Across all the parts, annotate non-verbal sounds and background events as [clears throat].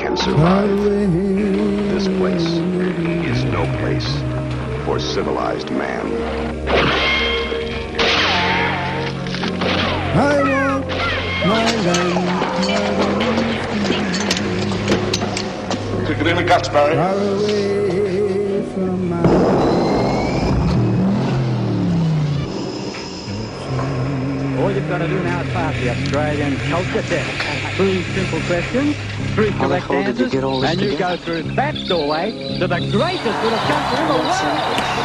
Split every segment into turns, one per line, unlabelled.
can survive. This place is no place for civilized man.
I want my land
Kick it in the guts, Barry.
far away from my
All you've got to do now is pass the Australian culture test. Three simple questions, three
How the
correct
hell did you get all this
and you
together?
go through that doorway to the greatest little country in the world.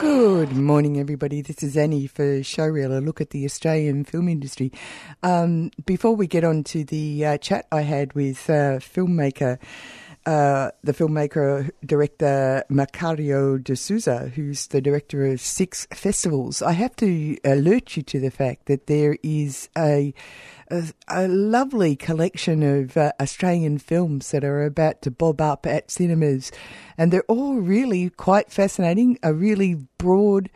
Good morning, everybody. This is Annie for Showreel, a look at the Australian film industry. Um, before we get on to the uh, chat I had with uh, filmmaker, uh, the filmmaker director Macario de Souza, who's the director of six festivals, I have to alert you to the fact that there is a a, a lovely collection of uh, Australian films that are about to bob up at cinemas, and they're all really quite fascinating. A really broad,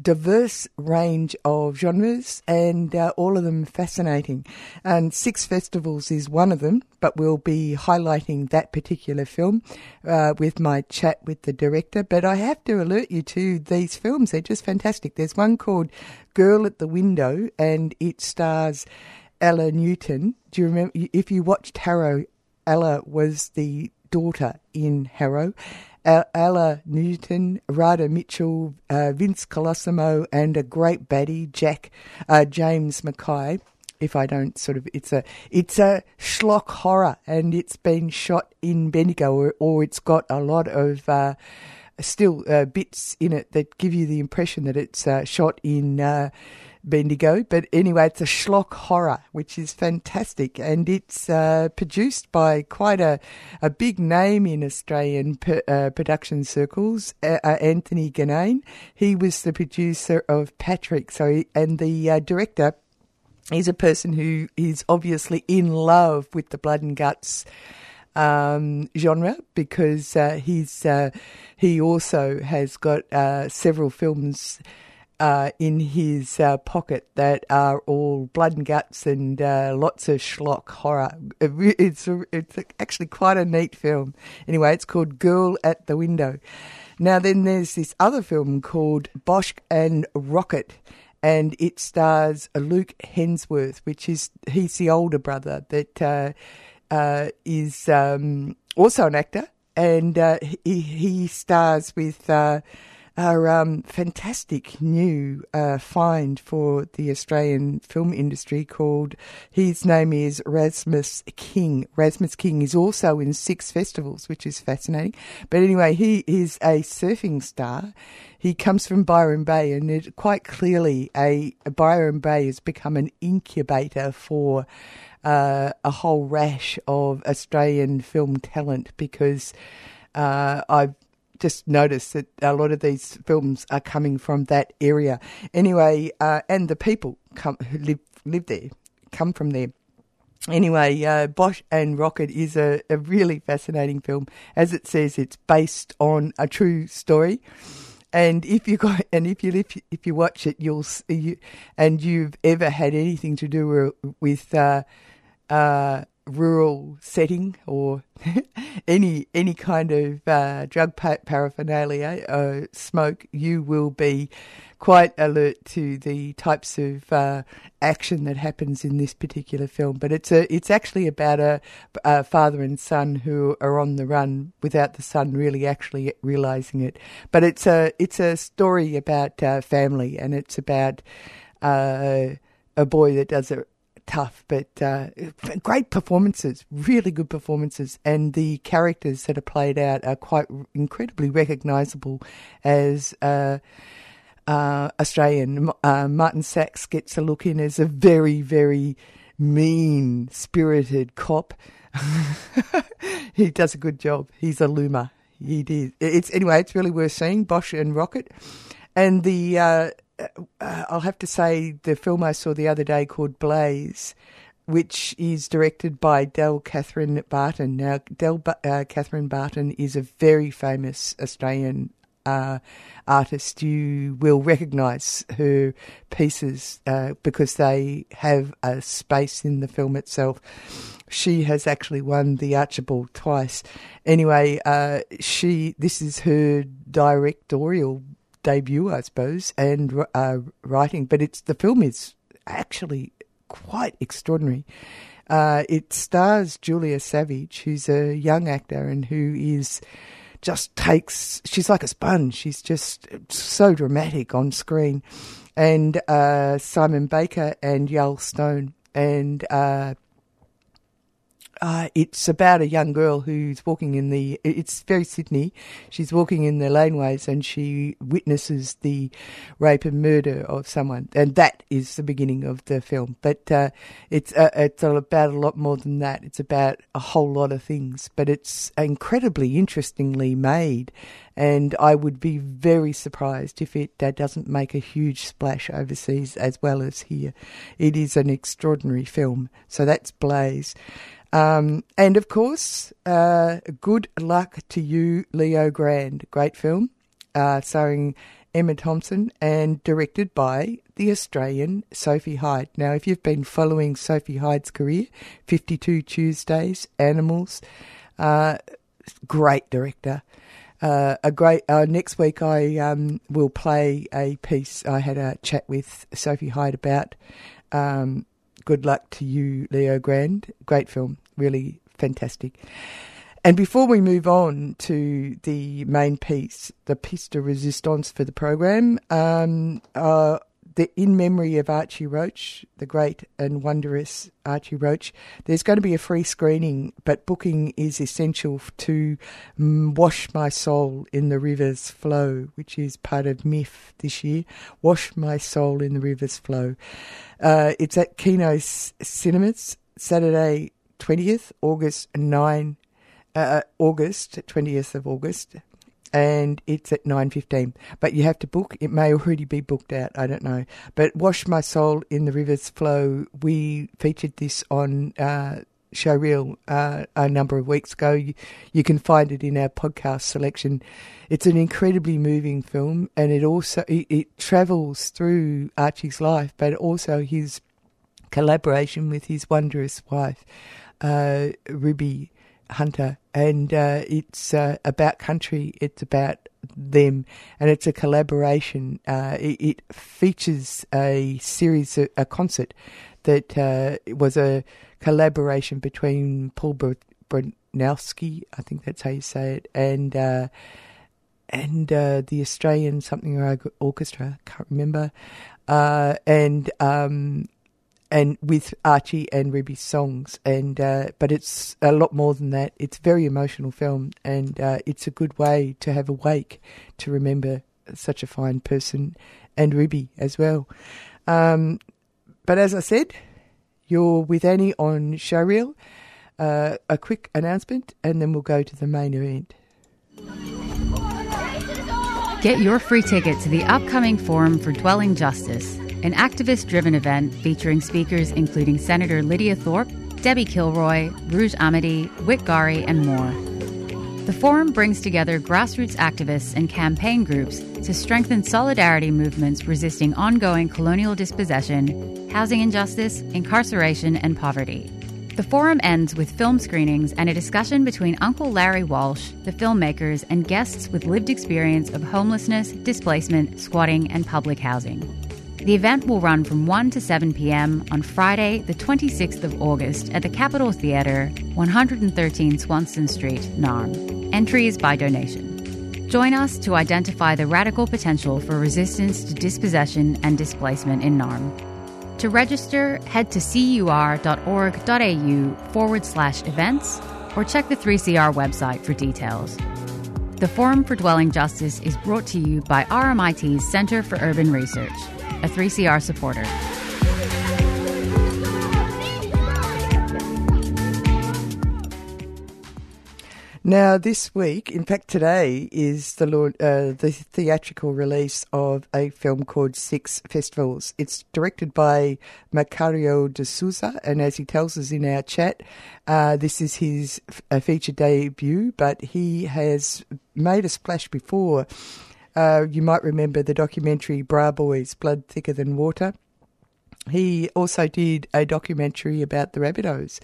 diverse range of genres, and uh, all of them fascinating. And Six Festivals is one of them, but we'll be highlighting that particular film uh, with my chat with the director. But I have to alert you to these films; they're just fantastic. There's one called Girl at the Window, and it stars. Ella Newton. Do you remember? If you watched Harrow, Ella was the daughter in Harrow. Ella Newton, Radha Mitchell, uh, Vince Colosimo, and a great baddie, Jack uh, James Mackay. If I don't sort of, it's a it's a schlock horror, and it's been shot in Bendigo, or, or it's got a lot of. Uh, still uh, bits in it that give you the impression that it's uh, shot in uh, Bendigo. But anyway, it's a schlock horror, which is fantastic, and it's uh, produced by quite a, a big name in Australian per, uh, production circles, uh, uh, Antony Ginnane. He was the producer of Patrick, so he, and the uh, director. is a person who is obviously in love with the blood and guts um, genre because uh, he's he also has got several films uh, in his uh, pocket that are all blood and guts and uh, lots of schlock horror. It's it's actually quite a neat film. Anyway, it's called Girl at the Window. Now then, there's this other film called Bosch and Rockit. And it stars Luke Hemsworth, which is he's the older brother that uh, uh, is um, also an actor, and uh, he, he stars with our um, fantastic new uh, find for the Australian film industry called. His name is Rasmus King. Rasmus King is also in six festivals, which is fascinating. But anyway, he is a surfing star. He comes from Byron Bay, and it quite clearly a Byron Bay has become an incubator for uh, a whole rash of Australian film talent because uh, I've just noticed that a lot of these films are coming from that area. Anyway, uh, and the people come who live live there come from there. Anyway, uh, Bosch and Rockit is a, a really fascinating film. As it says, it's based on a true story. And if you got, and if you if you, if you watch it, you'll you, and you've ever had anything to do with uh, uh, rural setting or [laughs] any any kind of uh, drug pa- paraphernalia, uh, smoke, you will be quite alert to the types of uh, action that happens in this particular film. But it's a it's actually about a, a father and son who are on the run without the son really actually realizing it. But it's a it's a story about uh, family and it's about uh, a boy that does it tough, but uh, great performances, really good performances, and the characters that are played out are quite incredibly recognisable as. Uh, uh, Australian. Uh, Martin Sacks gets a look in as a very, very mean spirited cop. [laughs] he does a good job. He's a loomer. he did. It's anyway. It's really worth seeing. Bosch and Rockit, and the uh, uh, I'll have to say the film I saw the other day called Blaze, which is directed by Del Kathryn Barton. Now, Del uh, Kathryn Barton is a very famous Australian uh, artist. You will recognise her pieces uh, because they have a space in the film itself. She has actually won the Archibald twice. Anyway, uh, she this is her directorial debut, I suppose, and uh, writing. But it's the film is actually quite extraordinary. Uh, it stars Julia Savage, who's a young actor and who is just takes. She's like a sponge. She's just so dramatic on screen, and uh, Simon Baker and Yael Stone and uh, it's about a young girl who's walking in the. It's very Sydney. She's walking in the laneways and she witnesses the rape and murder of someone, and that is the beginning of the film. But uh, it's uh, it's about a lot more than that. It's about a whole lot of things, but it's incredibly interestingly made, and I would be very surprised if it doesn't make a huge splash overseas as well as here. It is an extraordinary film. So that's Blaze. Um, and of course, uh, good luck to you, Leo Grande. Great film, uh, starring Emma Thompson and directed by the Australian Sophie Hyde. Now, if you've been following Sophie Hyde's career, 52 Tuesdays, Animals, uh, great director. Uh, a great uh, next week I um, will play a piece I had a chat with Sophie Hyde about um, good luck to you, Leo Grande. Great film, really fantastic. And before we move on to the main piece, the piece de resistance for the program, um, uh, the in memory of Archie Roach, the great and wondrous Archie Roach. There's going to be a free screening, but booking is essential to mm, Wash My Soul in the River's Flow, which is part of MIF this year. Wash My Soul in the River's Flow. Uh, it's at Kino Cinemas, Saturday 20th, August 9, uh, August, 20th of August, and it's at 9.15 but you have to book it may already be booked out i don't know. But wash my soul in the river's flow we featured this on uh, showreel uh, a number of weeks ago. You, you, can find it in our podcast selection. It's an incredibly moving film and it also it, it travels through archie's life but also his collaboration with his wondrous wife uh, ruby Hunter, and uh, it's uh, about country. It's about them, and it's a collaboration. Uh, it, it, features a series, a, a concert that uh, was a collaboration between Paul Bronowski, I think that's how you say it, and uh, and uh, the Australian something or orchestra. I can't remember, and um, and with Archie and Ruby's songs, and uh, but it's a lot more than that. It's a very emotional film, and uh, it's a good way to have a wake to remember such a fine person and Ruby as well. Um, but as I said, you're with Annie on Showreel. Uh, a quick announcement, and then we'll go to the main event.
Get your free ticket to the upcoming Forum for Dwelling Justice an activist driven event featuring speakers including Senator Lydia Thorpe, Debbie Kilroy, Rouge Amity, Whit Gari, and more. The forum brings together grassroots activists and campaign groups to strengthen solidarity movements resisting ongoing colonial dispossession, housing injustice, incarceration, and poverty. The forum ends with film screenings and a discussion between Uncle Larry Walsh, the filmmakers, and guests with lived experience of homelessness, displacement, squatting, and public housing. The event will run from 1 to 7 pm on Friday, the 26th of August at the Capitol Theatre, 113 Swanston Street, Naarm. Entry is by donation. Join us to identify the radical potential for resistance to dispossession and displacement in Naarm. To register, head to cur.org.au forward slash events or check the 3CR website for details. The Forum for Dwelling Justice is brought to you by RMIT's Centre for Urban Research a 3CR supporter.
Now, this week, in fact, today is the uh, the theatrical release of a film called Six Festivals. It's directed by Macario de Souza, and as he tells us in our chat, uh, this is his f- feature debut, but he has made a splash before. Uh, you might remember the documentary Bra Boys, Blood Thicker Than Water. He also did a documentary about the Rabbitohs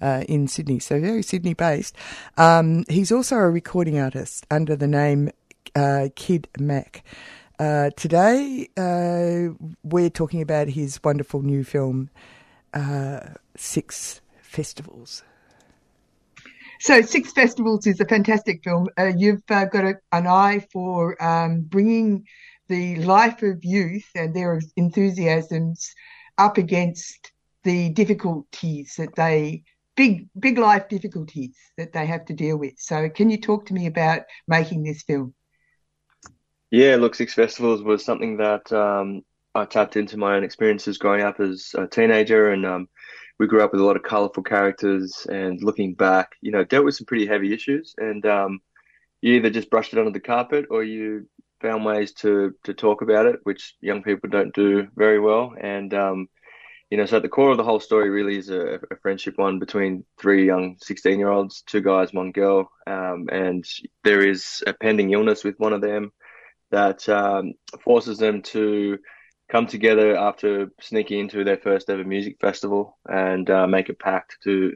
uh, in Sydney, so very Sydney based. Um, he's also a recording artist under the name uh, Kid Mac. Uh, today, uh, we're talking about his wonderful new film, uh, Six Festivals.
So, Six Festivals is a fantastic film. Uh, you've got a, an eye for um, bringing the life of youth and their enthusiasms up against the difficulties that they big big life difficulties that they have to deal with. So, can you talk to me about making this film?
Yeah, look, Six Festivals was something that um, I tapped into my own experiences growing up as a teenager, and um, we grew up with a lot of colourful characters. And looking back, you know, dealt with some pretty heavy issues, and um, you either just brushed it under the carpet or you found ways to to talk about it, which young people don't do very well. And um, you know, so at the core of the whole story really is a, a friendship one between three young 16 year olds, two guys, one girl. Um, and there is a pending illness with one of them that um, forces them to come together after sneaking into their first ever music festival and uh, make a pact to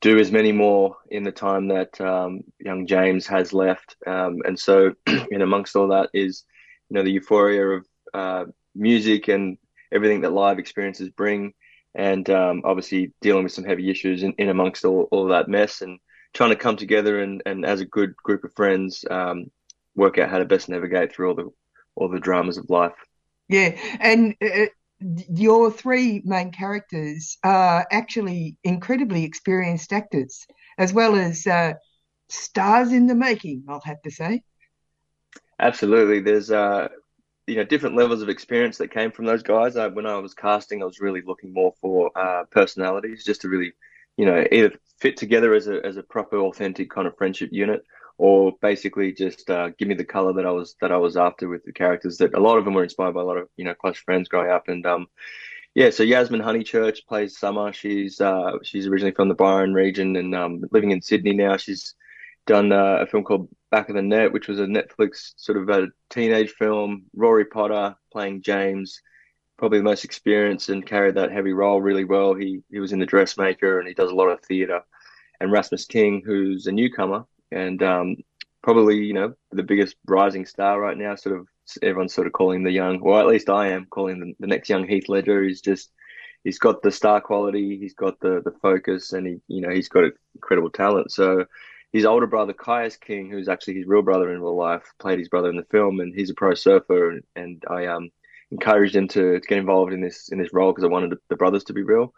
do as many more in the time that um, young James has left. Um, and so, [clears throat] in amongst all that is, you know, the euphoria of uh, music and everything that live experiences bring, and um, obviously dealing with some heavy issues in, in amongst all, all that mess and trying to come together and, and as a good group of friends um, work out how to best navigate through all the all the dramas of life.
Yeah, and uh, your three main characters are actually incredibly experienced actors, as well as uh, stars in the making. I'll have to say.
Absolutely, there's uh, you know different levels of experience that came from those guys. I, when I was casting, I was really looking more for uh, personalities, just to really, you know, either fit together as a as a proper, authentic kind of friendship unit, or basically just uh, give me the color that I was that I was after with the characters. That a lot of them were inspired by a lot of you know close friends growing up, and um, yeah. So Yasmin Honeychurch plays Summer. She's uh, she's originally from the Byron region and um, living in Sydney now. She's done uh, a film called Back of the Net, which was a Netflix sort of a teenage film. Rory Potter playing James, probably the most experienced and carried that heavy role really well. He he was in The Dressmaker and he does a lot of theatre. And Rasmus King, who's a newcomer and um, probably you know the biggest rising star right now. Sort of everyone's sort of calling the young, or at least I am calling the, the next young Heath Ledger. He's just he's got the star quality, he's got the the focus, and he you know he's got incredible talent. So his older brother Caius King, who's actually his real brother in real life, played his brother in the film, and he's a pro surfer. And, and I um, encouraged him to, to, get involved in this in this role because I wanted the brothers to be real.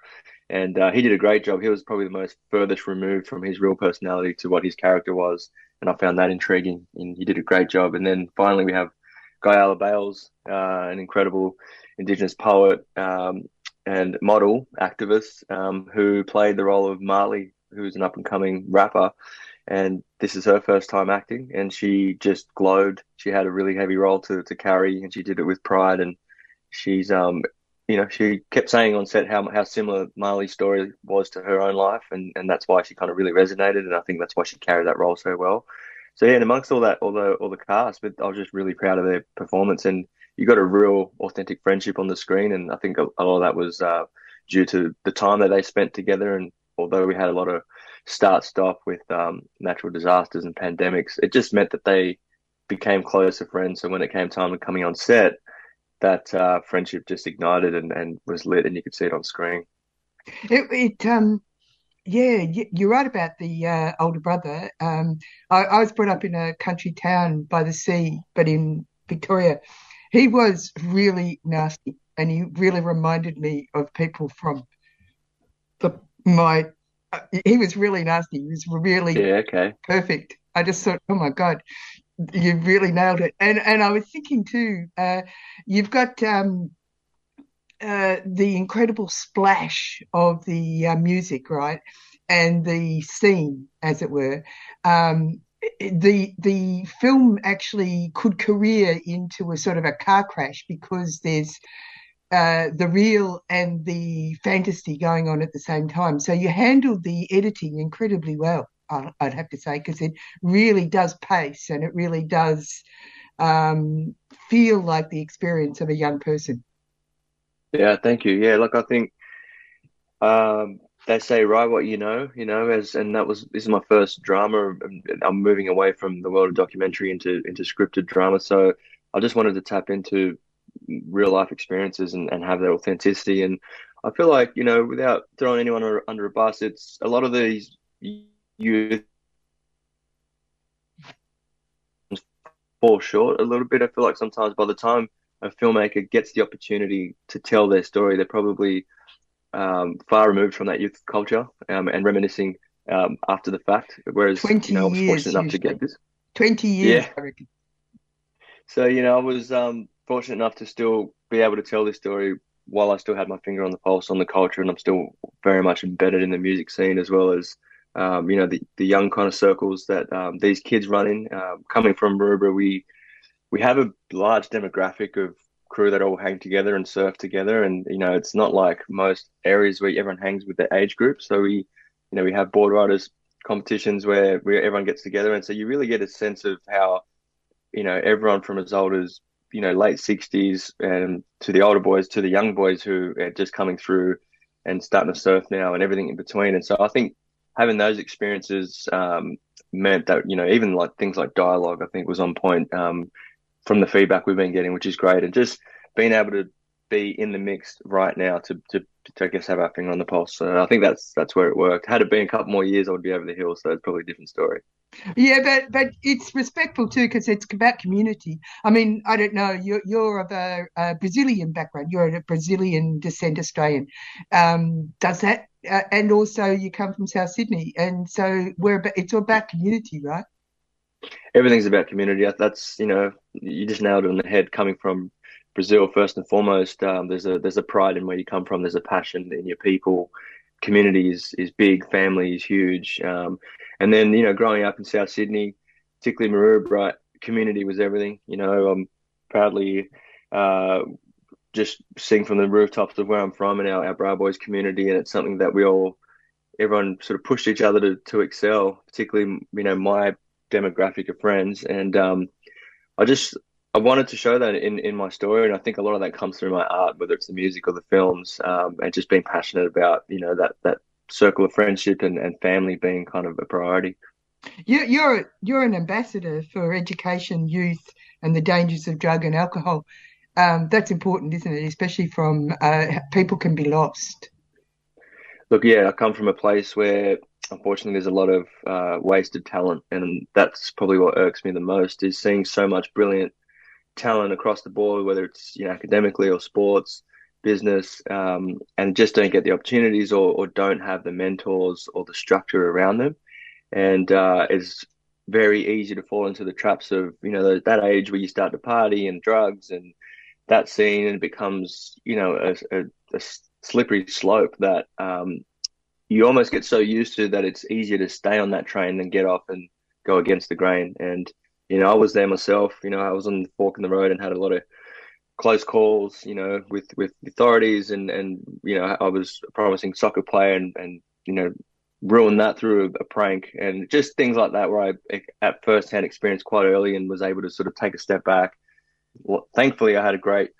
And uh, he did a great job. He was probably the most furthest removed from his real personality to what his character was, and I found that intriguing. And he did a great job. And then finally, we have Guyala Bayles, uh, an incredible Indigenous poet um, and model activist um, who played the role of Marley, who's an up and coming rapper and this is her first time acting, and she just glowed. She had a really heavy role to, to carry, and she did it with pride. And she's, um, you know, she kept saying on set how how similar Marley's story was to her own life, and, and that's why she kind of really resonated, and I think that's why she carried that role so well. So yeah, and amongst all that, all the all the cast, but I was just really proud of their performance, and you got a real authentic friendship on the screen, and I think a, a lot of that was uh, due to the time that they spent together, and although we had a lot of start stop with um, natural disasters and pandemics. It just meant that they became closer friends. So when it came time of coming on set, that uh, friendship just ignited and, and was lit, and you could see it on screen.
It, it um, yeah, you're right about the uh, older brother. Um, I, I was brought up in a country town by the sea, but in Victoria. He was really nasty, and he really reminded me of people from the my he was really nasty. He was really
yeah, okay.
perfect. I just thought, oh my god, you really nailed it. And and I was thinking too, uh, you've got um, uh, the incredible splash of the uh, music, right? and the scene, as it were. Um, the the film actually could career into a sort of a car crash because there's uh, the real and the fantasy going on at the same time. So you handled the editing incredibly well, I'd have to say, because it really does pace and it really does um, feel like the experience of a young person.
Yeah, thank you. Yeah, look, I think um, they say write what you know, you know, as and that was this is my first drama. I'm moving away from the world of documentary into into scripted drama, so I just wanted to tap into real life experiences and, and have that authenticity. And I feel like you know, without throwing anyone under, under a bus, it's a lot of these youth fall short a little bit. I feel like sometimes by the time a filmmaker gets the opportunity to tell their story, they're probably um, far removed from that youth culture um, and reminiscing um, after the fact. Whereas, you know, I was fortunate enough to get this.
20 years, yeah.
So, you know, I was um, fortunate enough to still be able to tell this story while I still had my finger on the pulse on the culture and I'm still very much embedded in the music scene as well as, um, you know, the, the young kind of circles that um, these kids run in. coming from Maroubra, we, we have a large demographic of crew that all hang together and surf together. And, you know, it's not like most areas where everyone hangs with their age group. So we, you know, we have board riders competitions where, where everyone gets together. And so you really get a sense of how, you know, everyone from as old as, you know, late 60s and to the older boys, to the young boys who are just coming through and starting to surf now and everything in between. And so I think having those experiences um, meant that, you know, even like things like dialogue, I think was on point. Um, from the feedback we've been getting, which is great, and just being able to be in the mix right now to, to, to I guess have our finger on the pulse. So I think that's that's where it worked. Had it been a couple more years, I would be over the hill. So it's probably a different story.
Yeah, but but it's respectful too because it's about community. I mean, I don't know. You're you're of a, a Brazilian background. You're a Brazilian descent Australian. Um, does that? Uh, and also, you come from South Sydney, and so we're about, it's all about community, right?
everything's about community. That's you know you just nailed it on the head. Coming from Brazil, first and foremost, um, there's a there's a pride in where you come from. There's a passion in your people. Community is is big. Family is huge. Um, and then you know growing up in South Sydney, particularly Maroubra, community was everything. You know, I'm proudly. Uh, just sing from the rooftops of where I'm from and our, our Bra Boys community, and it's something that we all, everyone sort of pushed each other to, to excel. Particularly, you know, my demographic of friends, and um, I just I wanted to show that in in my story, and I think a lot of that comes through my art, whether it's the music or the films, um, and just being passionate about you know that that circle of friendship and, and family being kind of a priority.
You, you're you're an ambassador for education, youth, and the dangers of drug and alcohol. Um, that's important, isn't it? Especially from uh, people can be lost.
Look, yeah, I come from a place where unfortunately there's a lot of uh, wasted talent, and that's probably what irks me the most is seeing so much brilliant talent across the board, whether it's you know academically or sports, business, um, and just don't get the opportunities or, or don't have the mentors or the structure around them, and uh, it's very easy to fall into the traps of you know that age where you start to party and drugs and that scene and it becomes you know a, a, a slippery slope that um, you almost get so used to that it's easier to stay on that train than get off and go against the grain. And you know, I was there myself. You know, I was on the fork in the road and had a lot of close calls. You know, with with authorities and and you know, I was a promising soccer player and and you know, ruined that through a, a prank and just things like that where I at first hand experience quite early and was able to sort of take a step back. Well, thankfully, I had a great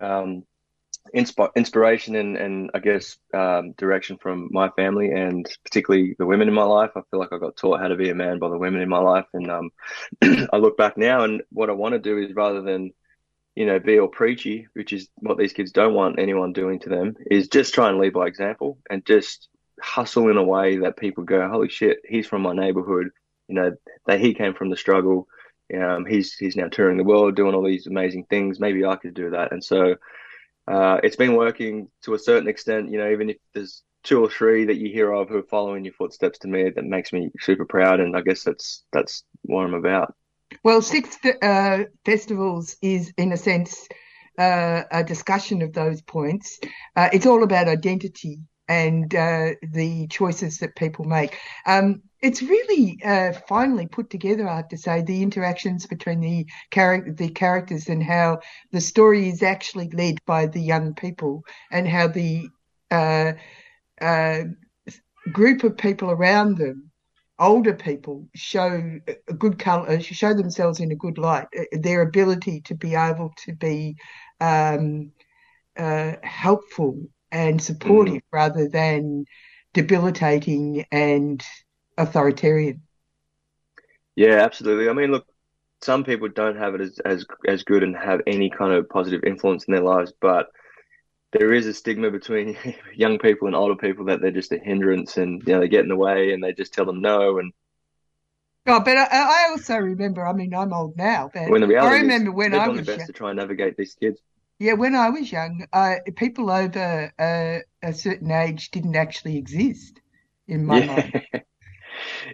um, insp- inspiration and, and I guess um, direction from my family and particularly the women in my life. I feel like I got taught how to be a man by the women in my life, and um, [clears throat] I look back now and what I want to do is rather than you know be all preachy, which is what these kids don't want anyone doing to them, is just try and lead by example and just hustle in a way that people go, holy shit, he's from my neighborhood. You know that he came from the struggle. Um, he's he's now touring the world, doing all these amazing things. Maybe I could do that, and so uh, it's been working to a certain extent. You know, even if there's two or three that you hear of who are following your footsteps to me, that makes me super proud. And I guess that's that's what I'm about.
Well, six uh, festivals is, in a sense, uh, a discussion of those points. Uh, it's all about identity and uh, the choices that people make. Um, it's really uh, finely put together, I have to say, the interactions between the, char- the characters and how the story is actually led by the young people and how the uh, uh, group of people around them, older people, show a good color, show themselves in a good light. Uh, their ability to be able to be um, uh, helpful and supportive mm. rather than debilitating and authoritarian.
Yeah, absolutely. I mean, look, some people don't have it as, as as good and have any kind of positive influence in their lives, but there is a stigma between [laughs] young people and older people that they're just a hindrance and you know they get in the way and they just tell them no and
Oh, but I, I also remember. I mean, I'm old now, but
when the reality
I remember
is,
when I
was
the
best
young.
to try and navigate these kids.
Yeah, when I was young, uh, people over uh, a certain age didn't actually exist in my
yeah.
mind. [laughs]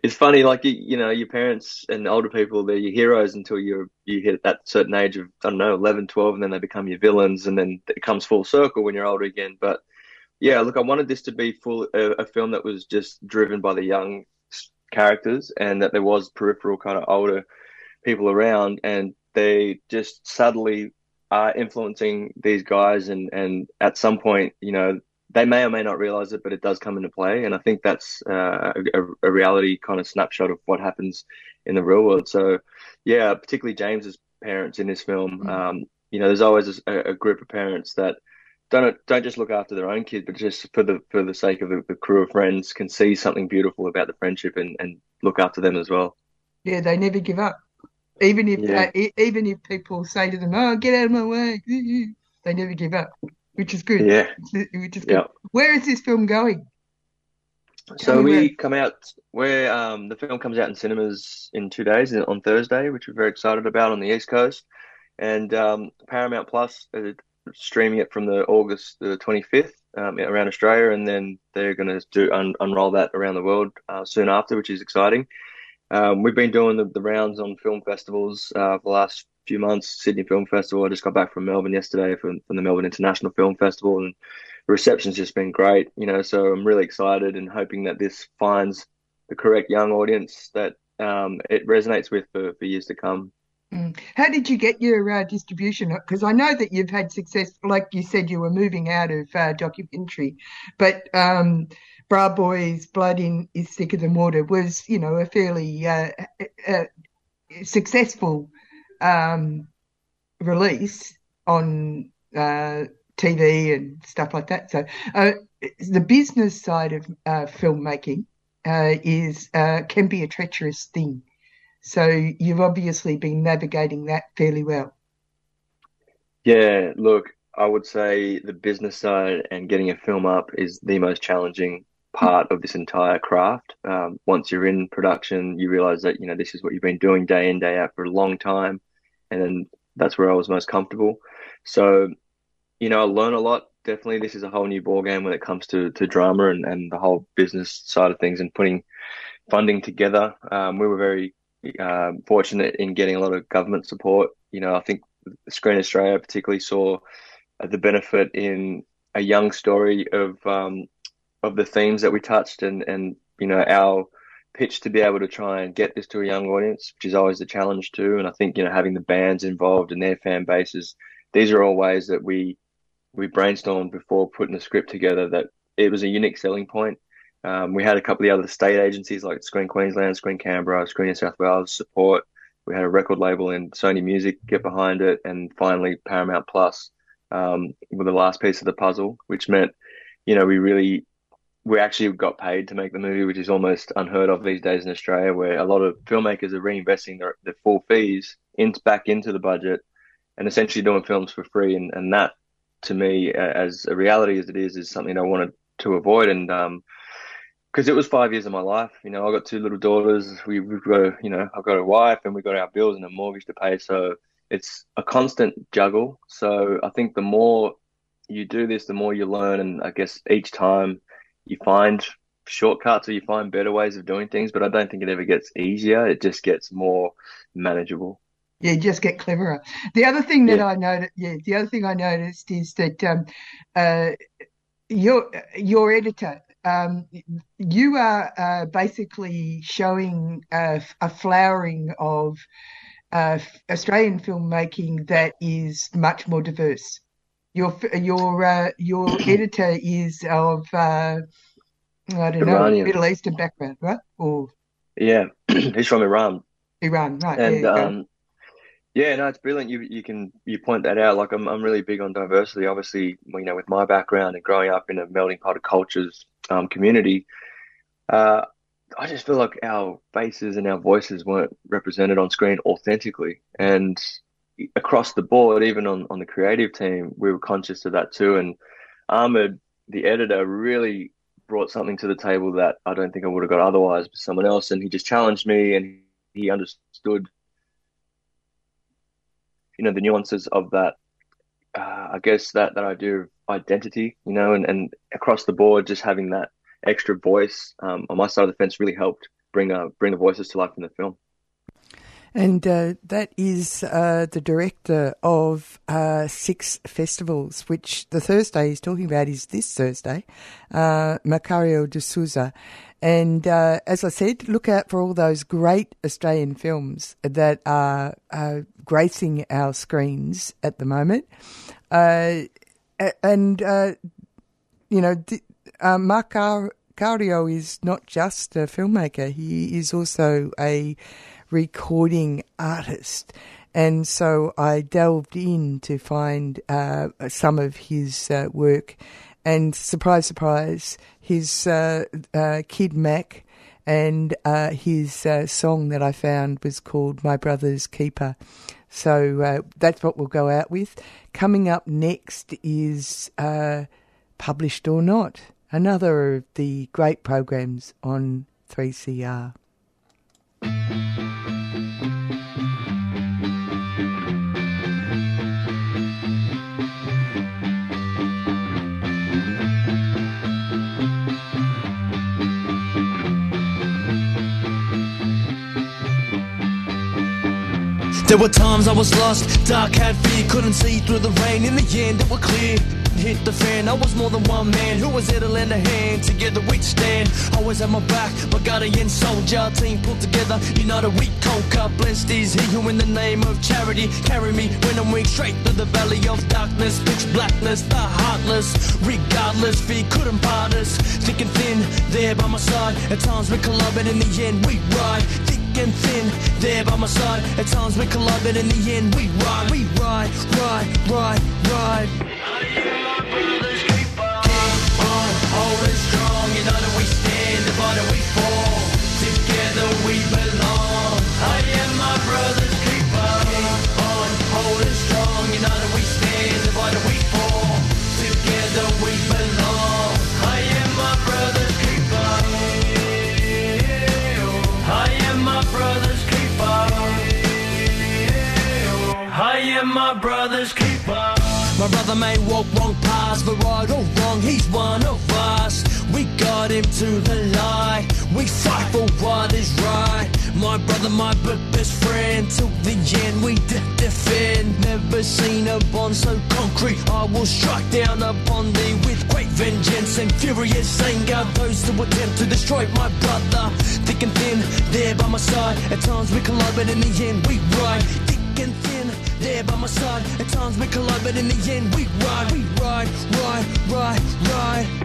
it's funny, like you, you know, your parents and older people, they're your heroes until you you hit that certain age of I don't know, 11, 12, and then they become your villains, and then it comes full circle when you're older again. But yeah, look, I wanted this to be full a, a film that was just driven by the young characters, and that there was peripheral kind of older people around, and they just subtly are influencing these guys, and and at some point, you know, they may or may not realize it, but it does come into play. And I think that's uh, a, a, reality kind of snapshot of what happens in the real world. So, yeah, particularly James's parents in this film. Mm-hmm. Um, you know, there's always a, a, group of parents that don't don't just look after their own kids, but just for the for the sake of the, the crew of friends, can see something beautiful about the friendship and, and look after them as well.
Yeah, they never give up, even if yeah. uh, even if people say to them, "Oh, get out of my way," they never give up which is good.
Yeah,
which is good. Yeah. Where is this film going?
so we where. come out where um, the film comes out in cinemas in two days on Thursday, which we're very excited about on the East Coast, and um, Paramount Plus uh, streaming it from the August the 25th um, around Australia, and then they're going to do un- unroll that around the world uh, soon after, which is exciting. Um, we've been doing the, the, rounds on film festivals uh, for the last few months. Sydney Film Festival. I just got back from Melbourne yesterday from, from the Melbourne International Film Festival, and the reception's just been great. You know, so I'm really excited and hoping that this finds the correct young audience that um, it resonates with for, for years to come.
Mm. How did you get your uh, distribution? Because I know that you've had success. Like you said, you were moving out of uh, documentary, but um, Bra Boys, Blood in is thicker than water was, you know, a fairly uh, successful um, release on uh, TV and stuff like that. So uh, the business side of uh, filmmaking uh, is can be a treacherous thing. So you've obviously been navigating that fairly well.
Yeah, look, I would say the business side and getting a film up is the most challenging part of this entire craft. Um, once you're in production, you realize that you know this is what you've been doing day in day out for a long time, and then that's where I was most comfortable. So, you know, I learn a lot. Definitely, this is a whole new ball game when it comes to to drama and and the whole business side of things and putting funding together. Um, we were very uh, fortunate in getting a lot of government support. You know, I think Screen Australia particularly saw the benefit in a young story of um, of the themes that we touched and and you know our pitch to be able to try and get this to a young audience, which is always the challenge too. And I think you know having the bands involved and their fan bases, these are all ways that we we brainstormed before putting the script together. That it was a unique selling point. Um, we had a couple of the other state agencies like Screen Queensland, Screen Canberra, Screen New South Wales support. We had a record label in Sony Music get behind it, and finally Paramount Plus um, were the last piece of the puzzle, which meant you know we really we actually got paid to make the movie, which is almost unheard of these days in Australia, where a lot of filmmakers are reinvesting their, their full fees in, back into the budget and essentially doing films for free. And, and that, to me, as a reality as it is, is something I wanted to avoid. And um, because it was five years of my life, you know, I got two little daughters. We, we've got, a, you know, I've got a wife, and we've got our bills and a mortgage to pay. So it's a constant juggle. So I think the more you do this, the more you learn, and I guess each time you find shortcuts or you find better ways of doing things, but I don't think it ever gets easier. It just gets more manageable.
Yeah, just get cleverer. The other thing that yeah. I noticed, yeah, the other thing I noticed is that um, uh, your your editor. Um, you are uh, basically showing a, a flowering of uh, Australian filmmaking that is much more diverse. Your your uh, your [clears throat] editor is of uh, I don't
Iranian.
know Middle Eastern background, right? Or
Yeah, [clears throat] he's from Iran,
Iran, right?
and
go.
um, yeah, no, it's brilliant. You you can you point that out. Like I'm I'm really big on diversity. Obviously, you know, with my background and growing up in a melting pot of cultures um, community, uh, I just feel like our faces and our voices weren't represented on screen authentically. And across the board, even on, on the creative team, we were conscious of that too. And Ahmed, the editor, really brought something to the table that I don't think I would have got otherwise with someone else. And he just challenged me and he understood, you know, the nuances of that. Uh, I guess that, that idea of identity, you know, and, and across the board, just having that extra voice um, on my side of the fence really helped bring uh, bring the voices to life in the film.
And uh, that is uh, the director of uh, six festivals, which the Thursday he's talking about is this Thursday, uh, Macario de Souza. And uh, as I said, look out for all those great Australian films that are uh, gracing our screens at the moment. Uh, and, uh, you know, th- Mark is not just a filmmaker, he is also a recording artist. And so I delved in to find uh, some of his uh, work. And surprise, surprise, his uh, uh, Kid Mac and uh, his uh, song that I found was called My Brother's Keeper. So that's what we'll go out with. Coming up next is Published or Not, another of the great programs on 3CR.
There were times I was lost, dark had fear, couldn't see through the rain. In the end, it was clear. Hit the fan, I was more than one man who was there to lend a hand. Together we'd stand, always at my back. My guardian soldier, team pulled together, united we conquer. Blessed is he who, in the name of charity, carry me when I'm weak straight through the valley of darkness, pitch blackness, the heartless. Regardless, fear couldn't part us. Thick and thin, there by my side. At times we collide, but in the end we ride. Thick and thin, there by my side. At times we collide, but in the end we ride, we ride, ride, ride, ride. Brother's keeper. My brother may walk wrong paths, but right or wrong, he's one of us. We got him to the light. We fight for what is right. My brother, my best friend, till the end we de- defend. Never seen a bond so concrete. I will strike down upon thee with great vengeance and furious anger. Those who attempt to destroy my brother, thick and thin, there by my side. At times we collide, but in the end we ride. And thin, there by my side. At times we collide, but in the end we ride. We ride, ride, ride, ride.